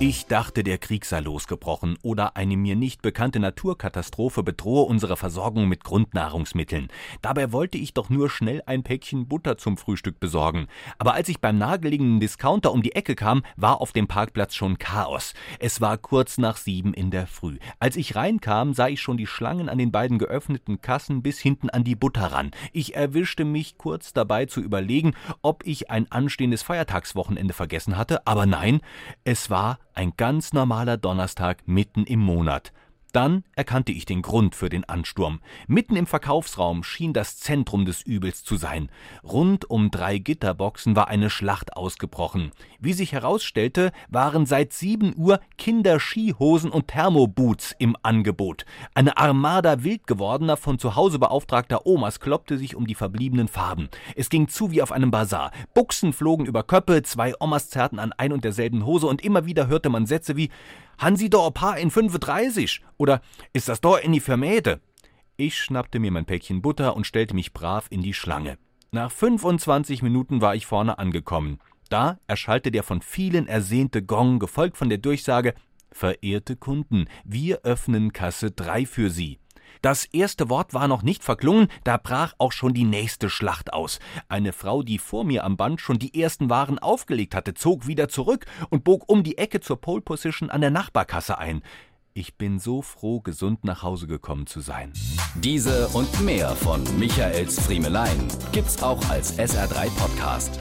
Ich dachte, der Krieg sei losgebrochen oder eine mir nicht bekannte Naturkatastrophe bedrohe unsere Versorgung mit Grundnahrungsmitteln. Dabei wollte ich doch nur schnell ein Päckchen Butter zum Frühstück besorgen. Aber als ich beim nahegelegenen Discounter um die Ecke kam, war auf dem Parkplatz schon Chaos. Es war kurz nach sieben in der Früh. Als ich reinkam, sah ich schon die Schlangen an den beiden geöffneten Kassen bis hinten an die Butter ran. Ich erwischte mich kurz dabei zu überlegen, ob ich ein anstehendes Feiertagswochenende vergessen hatte, aber nein, es war ein ganz normaler Donnerstag mitten im Monat. Dann erkannte ich den Grund für den Ansturm. Mitten im Verkaufsraum schien das Zentrum des Übels zu sein. Rund um drei Gitterboxen war eine Schlacht ausgebrochen. Wie sich herausstellte, waren seit sieben Uhr Kinderskihosen und Thermoboots im Angebot. Eine Armada wild gewordener, von zu Hause beauftragter Omas kloppte sich um die verbliebenen Farben. Es ging zu wie auf einem Bazar. Buchsen flogen über Köppe, zwei Omas zerrten an ein und derselben Hose und immer wieder hörte man Sätze wie Han Sie da ein paar in 35? Oder ist das da in die Vermähte? Ich schnappte mir mein Päckchen Butter und stellte mich brav in die Schlange. Nach 25 Minuten war ich vorne angekommen. Da erschallte der von vielen ersehnte Gong, gefolgt von der Durchsage Verehrte Kunden, wir öffnen Kasse 3 für Sie. Das erste Wort war noch nicht verklungen, da brach auch schon die nächste Schlacht aus. Eine Frau, die vor mir am Band schon die ersten Waren aufgelegt hatte, zog wieder zurück und bog um die Ecke zur Pole Position an der Nachbarkasse ein. Ich bin so froh, gesund nach Hause gekommen zu sein. Diese und mehr von Michaels Friemelein gibt's auch als SR3 Podcast.